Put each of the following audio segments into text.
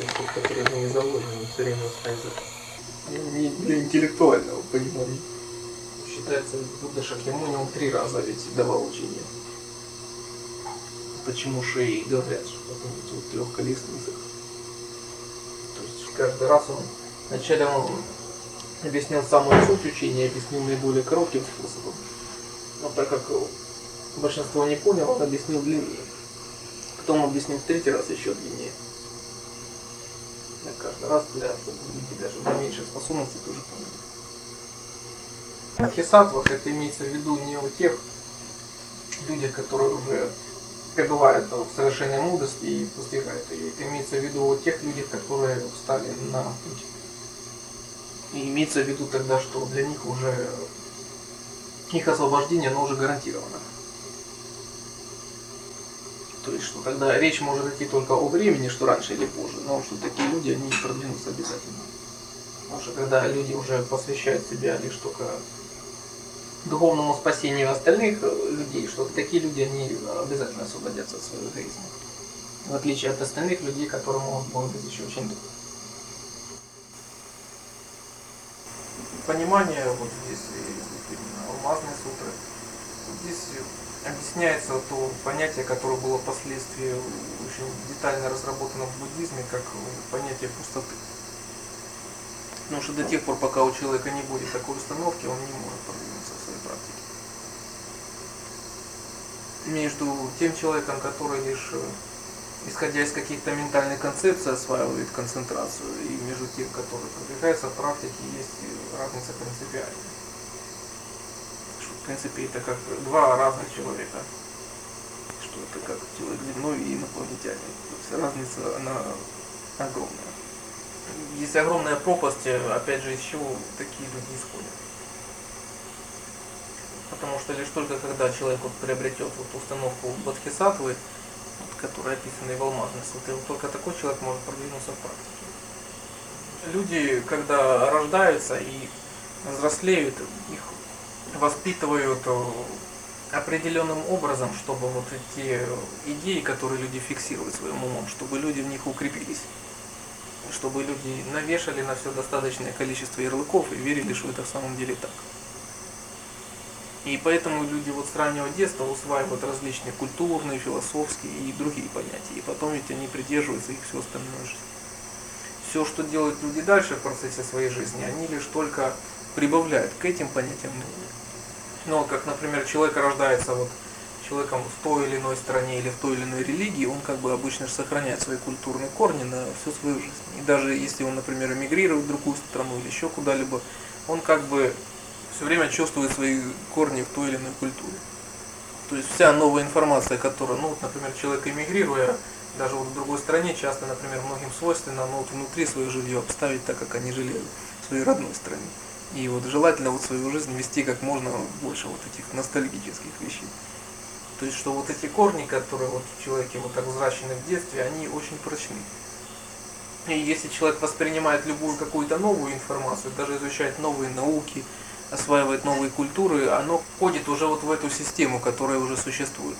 Тот, который в ней заложен, все время ускользает. Не для интеллектуального понимания. Считается, Будда Шакьямуни он три раза ведь давал учение. Почему шеи говорят, что помните, вот трехколесный язык. То есть каждый раз он вначале он объяснил самую суть учения, объяснил наиболее коротким способом. Но так как большинство не поняло, он объяснил длиннее. Потом объяснил в третий раз еще длиннее. Раз для людей даже для меньших способностей тоже поняли. Бодхисаттвах это имеется в виду не у тех людях, которые уже пребывают в совершенной мудрости и постигают ее. Это имеется в виду о тех людях, которые встали на путь. И имеется в виду тогда, что для них уже их освобождение, оно уже гарантировано. То есть, что тогда речь может идти только о времени, что раньше или позже, но что такие люди, они продвинутся обязательно. Потому что когда люди уже посвящают себя лишь только духовному спасению остальных людей, что такие люди, они обязательно освободятся от своего эгоизма. В отличие от остальных людей, которые могут, может быть еще очень долго. Понимание вот здесь именно алмазной сутры. Объясняется то понятие, которое было впоследствии очень детально разработано в буддизме, как понятие пустоты. Потому что до тех пор, пока у человека не будет такой установки, он не может продвинуться в своей практике. Между тем человеком, который лишь исходя из каких-то ментальных концепций осваивает концентрацию, и между тем, который продвигается в практике, есть разница принципиальная. Принципе, это как два разных человека. Что это как человек земной и инопланетянин. То есть разница, она огромная есть огромная пропасть, э, опять же, из чего такие люди исходят. Потому что лишь только когда человек вот приобретет вот установку которая описана в алмазной сутре, вот только такой человек может продвинуться в практике. Люди, когда рождаются и взрослеют, их воспитывают э, определенным образом, чтобы вот эти идеи, которые люди фиксируют своим умом, чтобы люди в них укрепились чтобы люди навешали на все достаточное количество ярлыков и верили, что это в самом деле так. И поэтому люди вот с раннего детства усваивают различные культурные, философские и другие понятия. И потом ведь они придерживаются их всю остальную жизнь. Все, что делают люди дальше в процессе своей жизни, они лишь только прибавляют к этим понятиям. Ну, как, например, человек рождается вот человеком в той или иной стране или в той или иной религии, он как бы обычно же сохраняет свои культурные корни на всю свою жизнь. И даже если он, например, эмигрирует в другую страну или еще куда-либо, он как бы все время чувствует свои корни в той или иной культуре. То есть вся новая информация, которая, ну, вот, например, человек эмигрируя, даже вот в другой стране, часто, например, многим свойственно, ну, вот внутри свое жилье обставить так, как они жили в своей родной стране. И вот желательно вот свою жизнь вести как можно больше вот этих ностальгических вещей. То есть, что вот эти корни, которые вот в человеке вот так взращены в детстве, они очень прочны. И если человек воспринимает любую какую-то новую информацию, даже изучает новые науки, осваивает новые культуры, оно входит уже вот в эту систему, которая уже существует.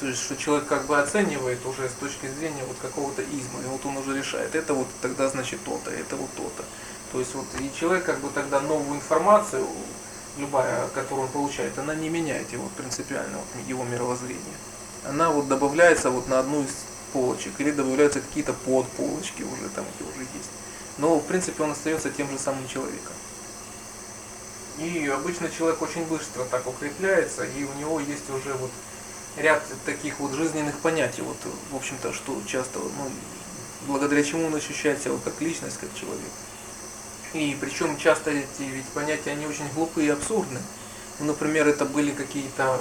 То есть, что человек как бы оценивает уже с точки зрения вот какого-то изма, и вот он уже решает, это вот тогда значит то-то, это вот то-то. То есть вот и человек как бы тогда новую информацию любая, которую он получает, она не меняет его принципиально, вот, его мировоззрение. Она вот добавляется вот на одну из полочек, или добавляются какие-то подполочки уже там, где уже есть. Но, в принципе, он остается тем же самым человеком. И обычно человек очень быстро так укрепляется, и у него есть уже вот ряд таких вот жизненных понятий, вот, в общем-то, что часто, ну, благодаря чему он ощущает себя как личность, как человек. И причем часто эти ведь понятия, они очень глупые и абсурдны. Ну, например, это были какие-то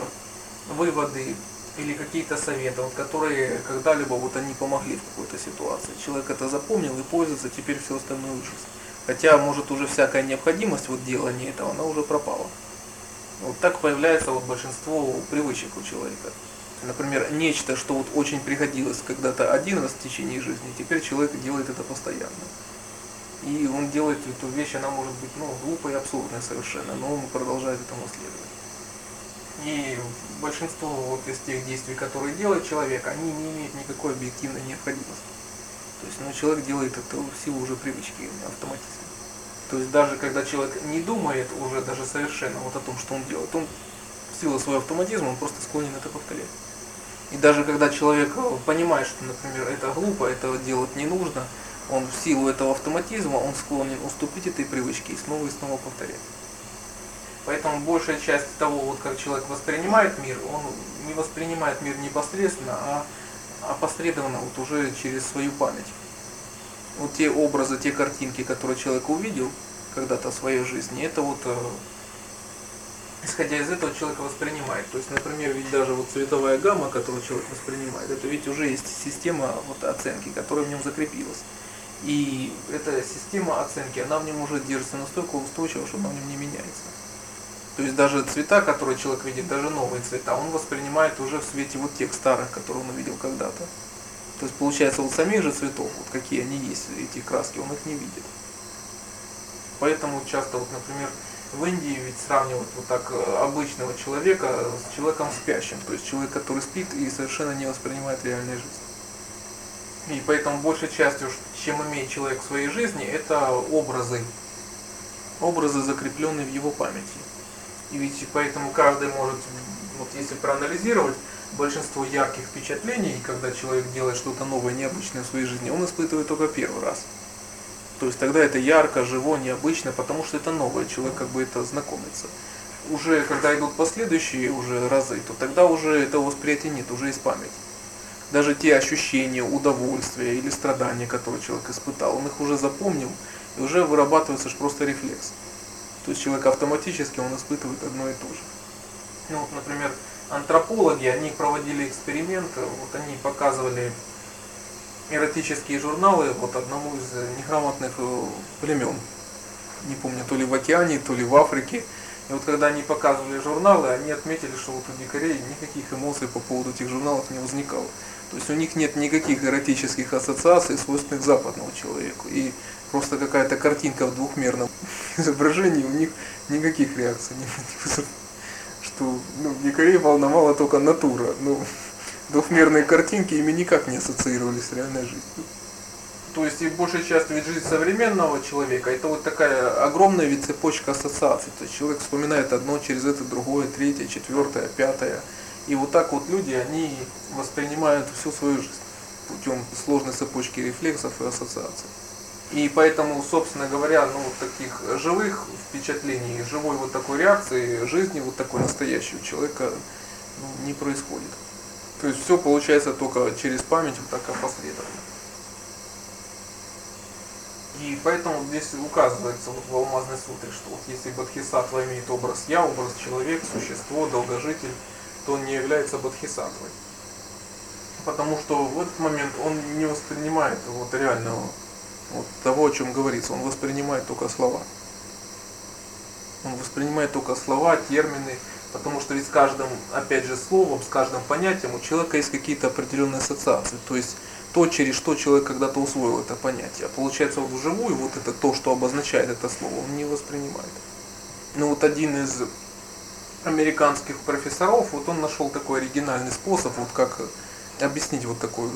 выводы или какие-то советы, вот, которые когда-либо вот они помогли в какой-то ситуации. Человек это запомнил и пользуется теперь всю остальную жизнь. Хотя, может, уже всякая необходимость вот делания этого, она уже пропала. Вот так появляется вот большинство привычек у человека. Например, нечто, что вот очень пригодилось когда-то один раз в течение жизни, теперь человек делает это постоянно. И он делает эту вещь, она может быть ну, глупой и абсурдной совершенно, но он продолжает этому следовать. И большинство вот из тех действий, которые делает человек, они не имеют никакой объективной необходимости. То есть, ну, человек делает это в силу уже привычки, автоматизма. То есть даже когда человек не думает уже даже совершенно вот о том, что он делает, он в силу своего автоматизма, он просто склонен это повторять. И даже когда человек понимает, что, например, это глупо, этого делать не нужно, он в силу этого автоматизма, он склонен уступить этой привычке и снова и снова повторять. Поэтому большая часть того, вот как человек воспринимает мир, он не воспринимает мир непосредственно, а опосредованно вот уже через свою память. Вот те образы, те картинки, которые человек увидел когда-то в своей жизни, это вот э, исходя из этого человек воспринимает. То есть, например, ведь даже вот цветовая гамма, которую человек воспринимает, это ведь уже есть система вот оценки, которая в нем закрепилась. И эта система оценки, она в нем уже держится настолько устойчиво, что она в нем не меняется. То есть даже цвета, которые человек видит, даже новые цвета, он воспринимает уже в свете вот тех старых, которые он увидел когда-то. То есть получается вот самих же цветов, вот какие они есть, эти краски, он их не видит. Поэтому часто вот, например, в Индии ведь сравнивают вот так э, обычного человека с человеком спящим, то есть человек, который спит и совершенно не воспринимает реальной жизни. И поэтому большей частью, чем имеет человек в своей жизни, это образы, образы, закрепленные в его памяти. И ведь поэтому каждый может, вот если проанализировать, большинство ярких впечатлений, когда человек делает что-то новое, необычное в своей жизни, он испытывает только первый раз. То есть тогда это ярко, живо, необычно, потому что это новое, человек как бы это знакомится. Уже когда идут последующие уже разы, то тогда уже этого восприятия нет, уже есть память. Даже те ощущения, удовольствия или страдания, которые человек испытал, он их уже запомнил, и уже вырабатывается просто рефлекс. То есть человек автоматически, он испытывает одно и то же. Ну вот, например, антропологи, они проводили эксперименты, вот они показывали эротические журналы вот одному из неграмотных э, племен. Не помню, то ли в океане, то ли в Африке. И вот когда они показывали журналы, они отметили, что вот у дикарей никаких эмоций по поводу этих журналов не возникало. То есть у них нет никаких эротических ассоциаций, свойственных западному человеку. И просто какая-то картинка в двухмерном изображении, у них никаких реакций не вызывает. Что ну, дикарей волновала только натура. Ну, двухмерные картинки ими никак не ассоциировались с реальной жизнью. То есть и большая часть ведь жизни современного человека, это вот такая огромная ведь цепочка ассоциаций. То есть человек вспоминает одно через это другое, третье, четвертое, пятое. И вот так вот люди, они воспринимают всю свою жизнь путем сложной цепочки рефлексов и ассоциаций. И поэтому, собственно говоря, ну вот таких живых впечатлений, живой вот такой реакции жизни, вот такой настоящей у человека ну, не происходит. То есть все получается только через память вот так опосредованно. И поэтому здесь указывается вот в Алмазной сутре, что вот если Бодхисаттва имеет образ я, образ человек, существо, долгожитель, то он не является Бодхисаттвой. Потому что в этот момент он не воспринимает вот реального вот того, о чем говорится, он воспринимает только слова. Он воспринимает только слова, термины, потому что ведь с каждым, опять же, словом, с каждым понятием у человека есть какие-то определенные ассоциации. То есть то, через что человек когда-то усвоил это понятие. А получается, вот вживую вот это то, что обозначает это слово, он не воспринимает. Ну вот один из американских профессоров, вот он нашел такой оригинальный способ, вот как объяснить вот такой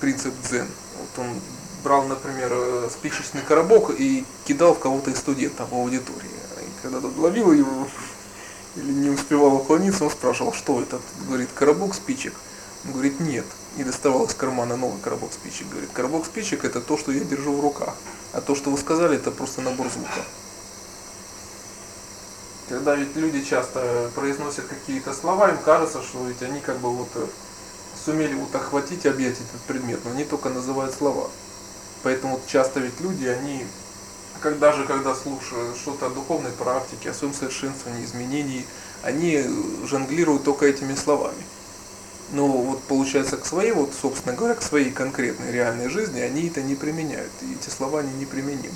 принцип дзен. Вот он брал, например, спичечный коробок и кидал в кого-то из студентов в аудитории. И когда тот ловил его или не успевал уклониться, он спрашивал, что это? Говорит, коробок спичек. Говорит, нет. И доставал из кармана новый коробок спичек. Говорит, коробок спичек это то, что я держу в руках. А то, что вы сказали, это просто набор звука. Когда ведь люди часто произносят какие-то слова, им кажется, что ведь они как бы вот э, сумели вот охватить, объять этот предмет, но они только называют слова. Поэтому часто ведь люди, они, когда же, когда слушают что-то о духовной практике, о своем совершенствовании, изменении, они жонглируют только этими словами. Но вот получается к своей, вот, собственно говоря, к своей конкретной реальной жизни они это не применяют. И эти слова они неприменимы.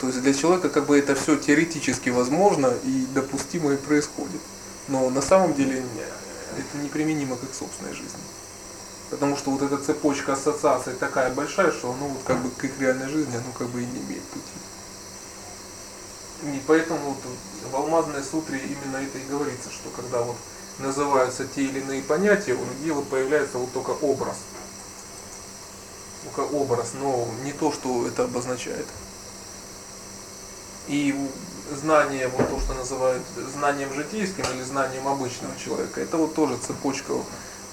То есть для человека как бы это все теоретически возможно и допустимо и происходит. Но на самом деле это неприменимо к их собственной жизни. Потому что вот эта цепочка ассоциаций такая большая, что ну вот как бы к их реальной жизни оно как бы и не имеет пути. И поэтому вот в Алмазной сутре именно это и говорится, что когда вот называются те или иные понятия, у людей вот появляется вот только образ. как образ, но не то, что это обозначает. И знание, вот то, что называют знанием житейским или знанием обычного человека, это вот тоже цепочка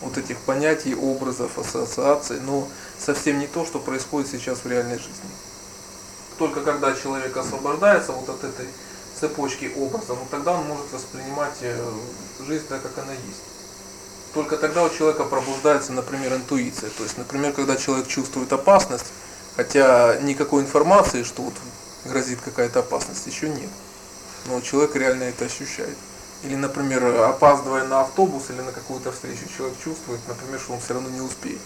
вот этих понятий, образов, ассоциаций, но совсем не то, что происходит сейчас в реальной жизни. Только когда человек освобождается вот от этой цепочки образов, ну, тогда он может воспринимать э, жизнь так, как она есть. Только тогда у человека пробуждается, например, интуиция. То есть, например, когда человек чувствует опасность, хотя никакой информации, что вот грозит какая-то опасность, еще нет. Но человек реально это ощущает. Или, например, опаздывая на автобус или на какую-то встречу, человек чувствует, например, что он все равно не успеет.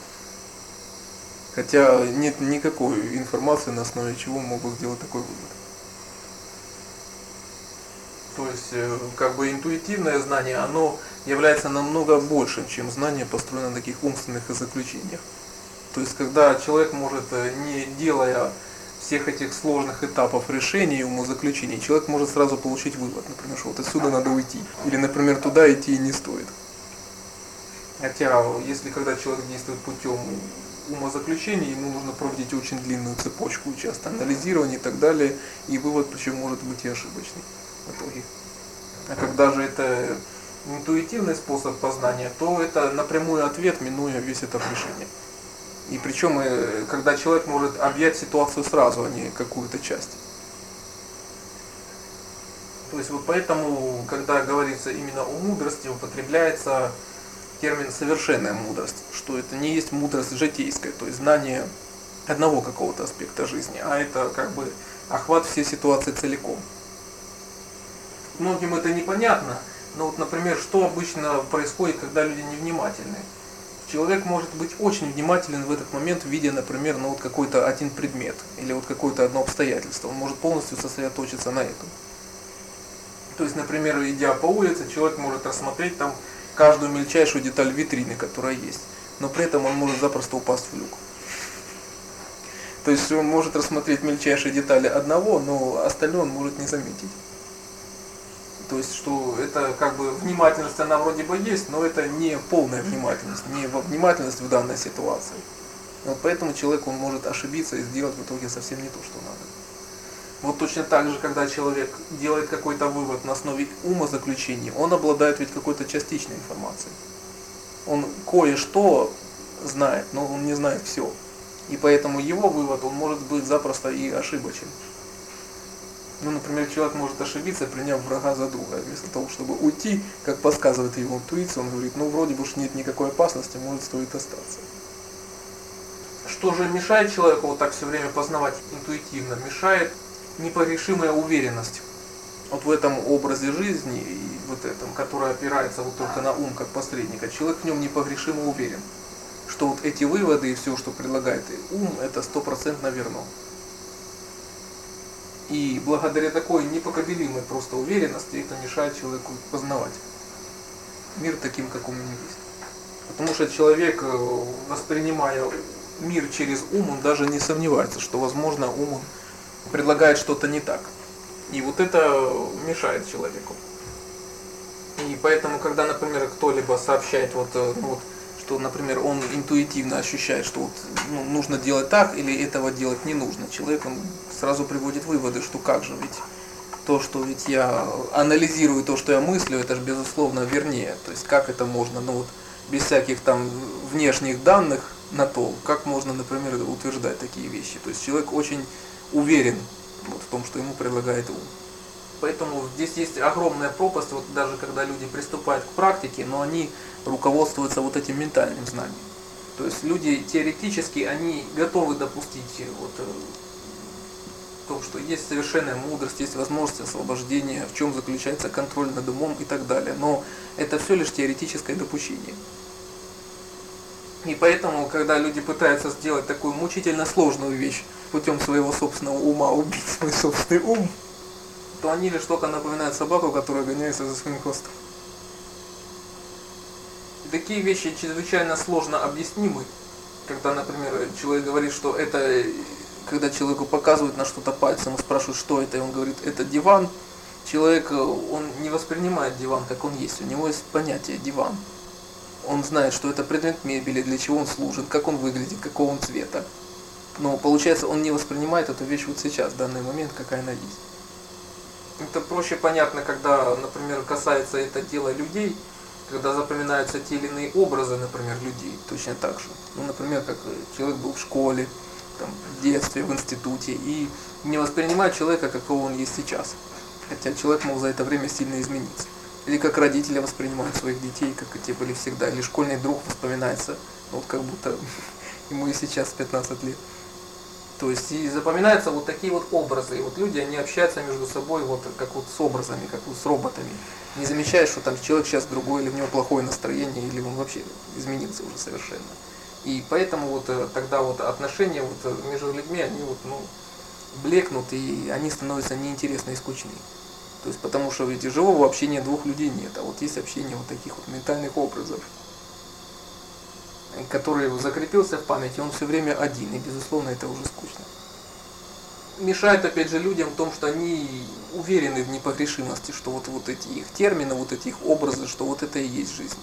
Хотя нет никакой информации, на основе чего могут сделать такой вывод. То есть, э, как бы интуитивное знание, оно является намного большим, чем знание, построенное на таких умственных заключениях. То есть, когда человек может, э, не делая всех этих сложных этапов решения и умозаключений, человек может сразу получить вывод, например, что вот отсюда надо уйти, или, например, туда идти не стоит. Хотя, если когда человек действует путем умозаключений, ему нужно проводить очень длинную цепочку, часто анализирования и так далее, и вывод причем может быть и ошибочный в. А когда же это интуитивный способ познания, то это напрямую ответ, минуя весь этап решения. И причем, э, когда человек может объять ситуацию сразу, а не какую-то часть. То есть вот поэтому, когда говорится именно о мудрости, употребляется термин совершенная мудрость, что это не есть мудрость житейская, то есть знание одного какого-то аспекта жизни, а это как бы охват всей ситуации целиком. Многим это непонятно, но вот, например, что обычно происходит, когда люди невнимательны? Человек может быть очень внимателен в этот момент, видя, например, на вот какой-то один предмет или вот какое-то одно обстоятельство. Он может полностью сосредоточиться на этом. То есть, например, идя по улице, человек может рассмотреть там каждую мельчайшую деталь витрины, которая есть. Но при этом он может запросто упасть в люк. То есть он может рассмотреть мельчайшие детали одного, но остальное он может не заметить. То есть, что это как бы внимательность, она вроде бы есть, но это не полная внимательность, не внимательность в данной ситуации. Вот поэтому человек он может ошибиться и сделать в итоге совсем не то, что надо. Вот точно так же, когда человек делает какой-то вывод на основе ума заключений, он обладает ведь какой-то частичной информацией. Он кое-что знает, но он не знает все. И поэтому его вывод, он может быть запросто и ошибочен. Ну, например, человек может ошибиться, приняв врага за друга. Вместо того, чтобы уйти, как подсказывает его интуиция, он говорит, ну, вроде бы уж нет никакой опасности, может, стоит остаться. Что же мешает человеку вот так все время познавать интуитивно? Мешает непогрешимая уверенность вот в этом образе жизни и вот этом, который опирается вот только на ум как посредника. Человек в нем непогрешимо уверен, что вот эти выводы и все, что предлагает ум, это стопроцентно верно. И благодаря такой непоколебимой просто уверенности это мешает человеку познавать мир таким, как он есть. Потому что человек, э, воспринимая мир через ум, он даже не сомневается, что, возможно, ум предлагает что-то не так. И вот это мешает человеку. И поэтому, когда, например, кто-либо сообщает вот, э, ну, вот что, например, он интуитивно ощущает, что вот, ну, нужно делать так или этого делать не нужно. Человек он сразу приводит выводы, что как же, ведь то, что ведь я анализирую то, что я мыслю, это же безусловно вернее. То есть как это можно, ну вот без всяких там внешних данных на то, как можно, например, утверждать такие вещи. То есть человек очень уверен вот, в том, что ему предлагает ум. Поэтому здесь есть огромная пропасть, вот даже когда люди приступают к практике, но они руководствуются вот этим ментальным знанием. То есть люди теоретически, они готовы допустить вот, э, то, что есть совершенная мудрость, есть возможность освобождения, в чем заключается контроль над умом и так далее. Но это все лишь теоретическое допущение. И поэтому, когда люди пытаются сделать такую мучительно сложную вещь путем своего собственного ума, убить свой собственный ум, то они лишь только напоминают собаку, которая гоняется за своим хвостом. Такие вещи чрезвычайно сложно объяснимы, когда, например, человек говорит, что это, когда человеку показывают на что-то пальцем и спрашивают, что это, и он говорит, это диван, человек, он не воспринимает диван, как он есть, у него есть понятие диван. Он знает, что это предмет мебели, для чего он служит, как он выглядит, какого он цвета. Но получается, он не воспринимает эту вещь вот сейчас, в данный момент, какая она есть. Это проще понятно, когда, например, касается это дела людей, когда запоминаются те или иные образы, например, людей, точно так же. Ну, например, как человек был в школе, там, в детстве, в институте, и не воспринимает человека, какого он есть сейчас. Хотя человек мог за это время сильно измениться. Или как родители воспринимают своих детей, как те были всегда. Или школьный друг вспоминается, вот как будто ему и сейчас 15 лет. То есть и запоминаются вот такие вот образы. И вот люди, они общаются между собой вот как вот с образами, как вот с роботами. Не замечая, что там человек сейчас другой, или у него плохое настроение, или он вообще изменился уже совершенно. И поэтому вот э, тогда вот отношения вот э, между людьми, они вот, ну, блекнут, и они становятся неинтересны и скучны. То есть потому что ведь живого общения двух людей нет, а вот есть общение вот таких вот ментальных образов который закрепился в памяти, он все время один, и безусловно это уже скучно. Мешает опять же людям в том, что они уверены в непогрешимости, что вот, вот эти их термины, вот эти их образы, что вот это и есть жизнь.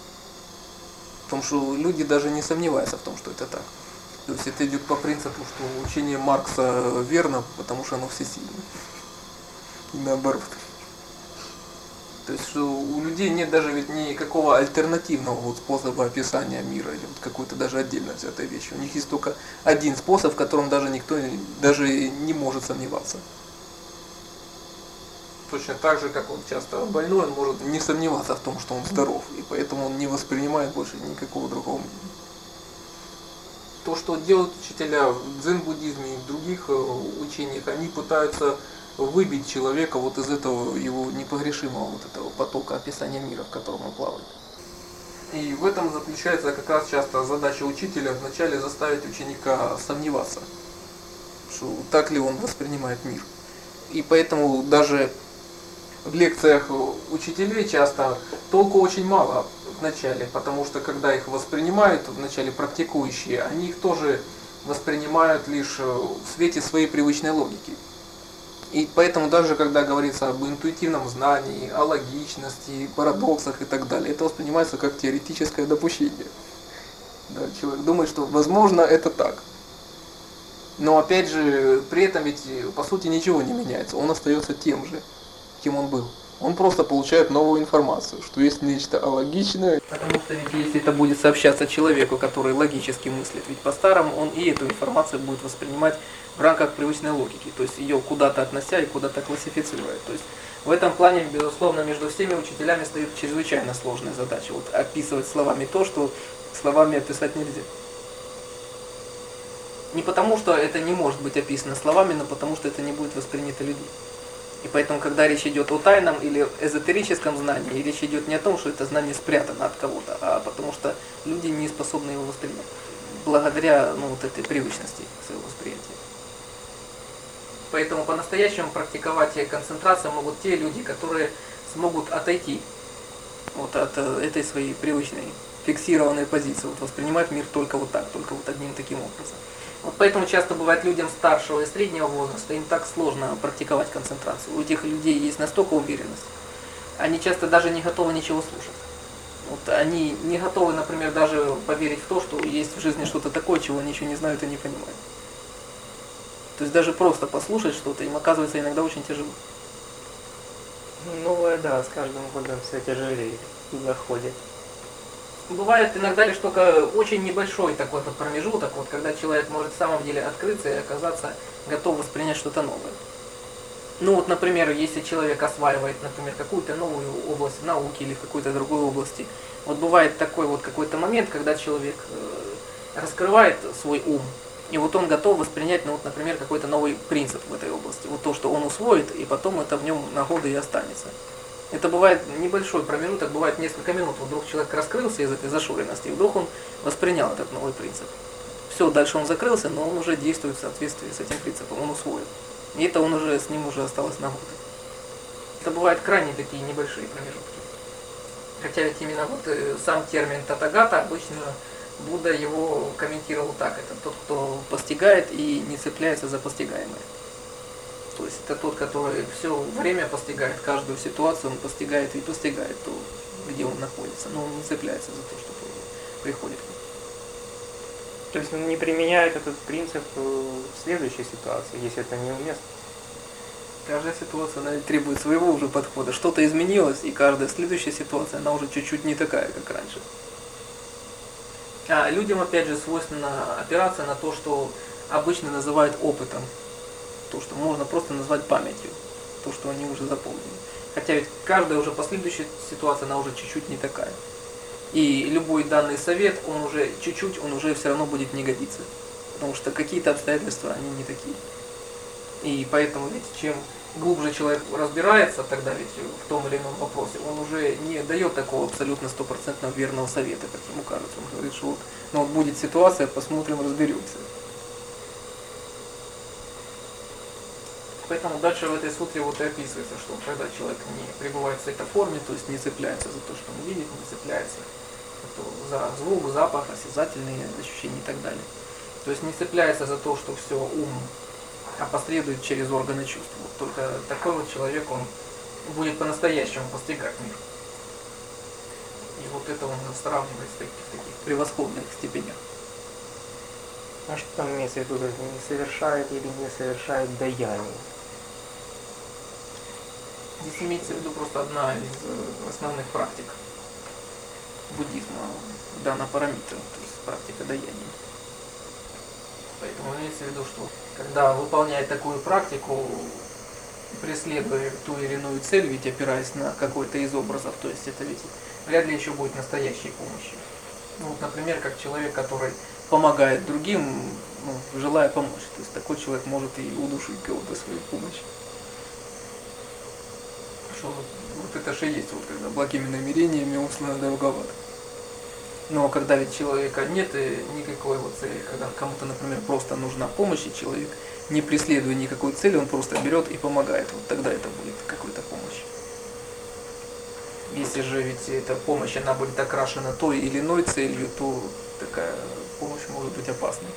В том, что люди даже не сомневаются в том, что это так. То есть это идет по принципу, что учение Маркса верно, потому что оно всесильно. И наоборот. То есть что у людей нет даже ведь никакого альтернативного вот способа описания мира, или вот какой-то даже отдельно взятой вещи. У них есть только один способ, в котором даже никто даже не может сомневаться. Точно так же, как он часто больной, он может не сомневаться в том, что он здоров, и поэтому он не воспринимает больше никакого другого мнения. То, что делают учителя в дзен-буддизме и в других э, учениях, они пытаются выбить человека вот из этого его непогрешимого вот этого потока описания мира, в котором он плавает. И в этом заключается как раз часто задача учителя вначале заставить ученика сомневаться, что так ли он воспринимает мир. И поэтому даже в лекциях учителей часто толку очень мало в начале, потому что когда их воспринимают, вначале практикующие, они их тоже воспринимают лишь в свете своей привычной логики. И поэтому даже когда говорится об интуитивном знании, о логичности, парадоксах и так далее, это воспринимается как теоретическое допущение. Да, человек думает, что возможно это так. Но опять же, при этом ведь по сути ничего не меняется, он остается тем же, кем он был. Он просто получает новую информацию, что есть нечто алогичное. Потому что ведь если это будет сообщаться человеку, который логически мыслит, ведь по-старому он и эту информацию будет воспринимать в рамках привычной логики, то есть ее куда-то относя и куда-то классифицируя. То есть в этом плане, безусловно, между всеми учителями стоит чрезвычайно сложная задача. Вот описывать словами то, что словами описать нельзя. Не потому, что это не может быть описано словами, но потому, что это не будет воспринято людьми. И поэтому, когда речь идет о тайном или эзотерическом знании, речь идет не о том, что это знание спрятано от кого-то, а потому что люди не способны его воспринять. Благодаря ну, вот этой привычности своего восприятия. Поэтому по-настоящему практиковать концентрацию могут те люди, которые смогут отойти вот от э, этой своей привычной фиксированной позиции, вот воспринимать мир только вот так, только вот одним таким образом. Вот поэтому часто бывает людям старшего и среднего возраста, им так сложно практиковать концентрацию. У этих людей есть настолько уверенность, они часто даже не готовы ничего слушать. Вот они не готовы, например, даже поверить в то, что есть в жизни что-то такое, чего они еще не знают и не понимают. То есть даже просто послушать что-то им оказывается иногда очень тяжело. Новое, да, с каждым годом все тяжелее заходит. Бывает иногда лишь только очень небольшой такой вот промежуток, вот когда человек может в самом деле открыться и оказаться готов воспринять что-то новое. Ну вот, например, если человек осваивает, например, какую-то новую область науки или в какой-то другой области, вот бывает такой вот какой-то момент, когда человек э, раскрывает свой ум, и вот он готов воспринять, ну вот, например, какой-то новый принцип в этой области. Вот то, что он усвоит, и потом это в нем на годы и останется. Это бывает небольшой промежуток, бывает несколько минут. Вдруг человек раскрылся из этой зашоренности, и вдруг он воспринял этот новый принцип. Все, дальше он закрылся, но он уже действует в соответствии с этим принципом, он усвоил. И это он уже, с ним уже осталось на годы. Это бывают крайне такие небольшие промежутки. Хотя ведь именно вот э, сам термин татагата обычно Будда его комментировал так. Это тот, кто постигает и не цепляется за постигаемое. То есть это тот, который все время постигает каждую ситуацию, он постигает и постигает то, где он находится, но он не цепляется за то, что приходит. То есть он не применяет этот принцип э, в следующей ситуации, если это неуместно. Каждая ситуация она требует своего уже подхода. Что-то изменилось, и каждая следующая ситуация, она уже чуть-чуть не такая, как раньше. А людям, опять же, свойственно опираться на то, что обычно называют опытом. То, что можно просто назвать памятью. То, что они уже запомнили. Хотя ведь каждая уже последующая ситуация, она уже чуть-чуть не такая. И любой данный совет, он уже чуть-чуть, он уже все равно будет не годиться. Потому что какие-то обстоятельства, они не такие. И поэтому ведь чем глубже человек разбирается тогда ведь в том или ином вопросе, он уже не дает такого абсолютно стопроцентно верного совета, как ему кажется. Он говорит, что вот, ну вот будет ситуация, посмотрим, разберемся. Поэтому дальше в этой сутре вот и описывается, что когда человек не пребывает в этой форме, то есть не цепляется за то, что он видит, не цепляется за звук, запах, осязательные ощущения и так далее. То есть не цепляется за то, что все ум опосредует через органы чувств. Вот только такой вот человек, он будет по-настоящему постигать мир. И вот это он сравнивает в таких, таких превосходных степенях. А что там имеется в виду, не совершает или не совершает даяние? Здесь имеется в виду просто одна из э, основных практик буддизма, дана парамита, то есть практика даяния. Поэтому имеется в виду, что когда выполняет такую практику, преследуя ту или иную цель, ведь опираясь на какой-то из образов, то есть это ведь вряд ли еще будет настоящей помощью. Ну, вот, например, как человек, который помогает другим, ну, желая помочь. То есть такой человек может и удушить кого-то своей помощью. Что вот, вот это же есть, вот когда благими намерениями условно долговато. Но когда ведь человека нет и никакой вот цели, когда кому-то, например, просто нужна помощь, и человек, не преследуя никакой цели, он просто берет и помогает, вот тогда это будет какая-то помощь. Если же ведь эта помощь, она будет окрашена той или иной целью, то такая помощь может быть опасной.